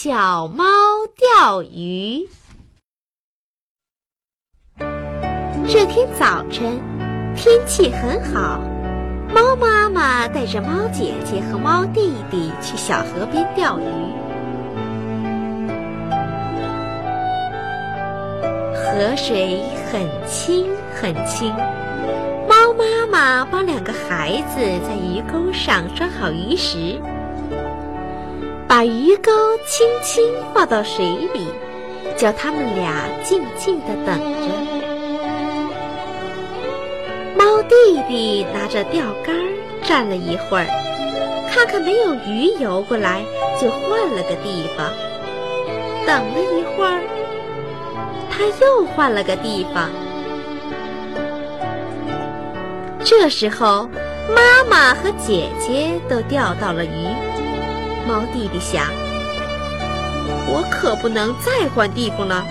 小猫钓鱼。这天早晨，天气很好，猫妈妈带着猫姐姐和猫弟弟去小河边钓鱼。河水很清很清，猫妈妈帮两个孩子在鱼钩上装好鱼食。把鱼钩轻轻放到水里，叫他们俩静静地等着。猫弟弟拿着钓竿站了一会儿，看看没有鱼游过来，就换了个地方。等了一会儿，他又换了个地方。这时候，妈妈和姐姐都钓到了鱼。猫弟弟想：“我可不能再换地方了。”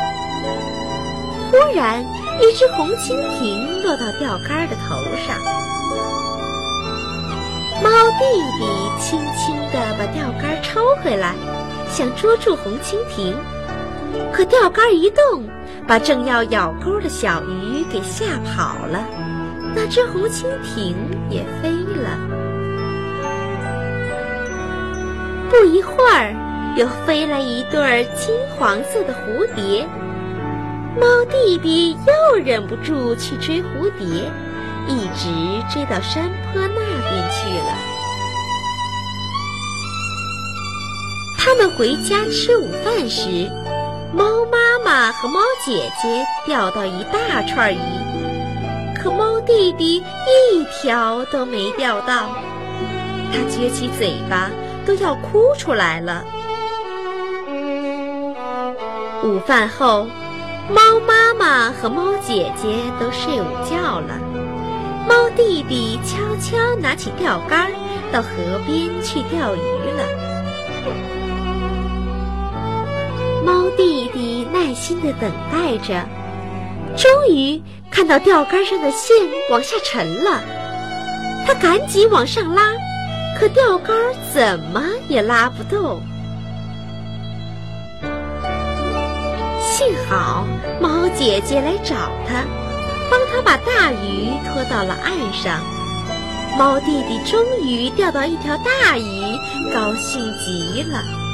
忽然，一只红蜻蜓落到钓竿的头上。猫弟弟轻轻地把钓竿抽回来，想捉住红蜻蜓，可钓竿一动，把正要咬钩的小鱼给吓跑了。那只红蜻蜓也飞了。不一会儿，又飞来一对金黄色的蝴蝶。猫弟弟又忍不住去追蝴蝶，一直追到山坡那边去了。他们回家吃午饭时，猫妈妈和猫姐姐钓到一大串鱼，可猫弟弟一条都没钓到。他撅起嘴巴。都要哭出来了。午饭后，猫妈妈和猫姐姐都睡午觉了。猫弟弟悄悄拿起钓竿，到河边去钓鱼了。猫弟弟耐心地等待着，终于看到钓竿上的线往下沉了，他赶紧往上拉。可钓竿怎么也拉不动。幸好猫姐姐来找他，帮他把大鱼拖到了岸上。猫弟弟终于钓到一条大鱼，高兴极了。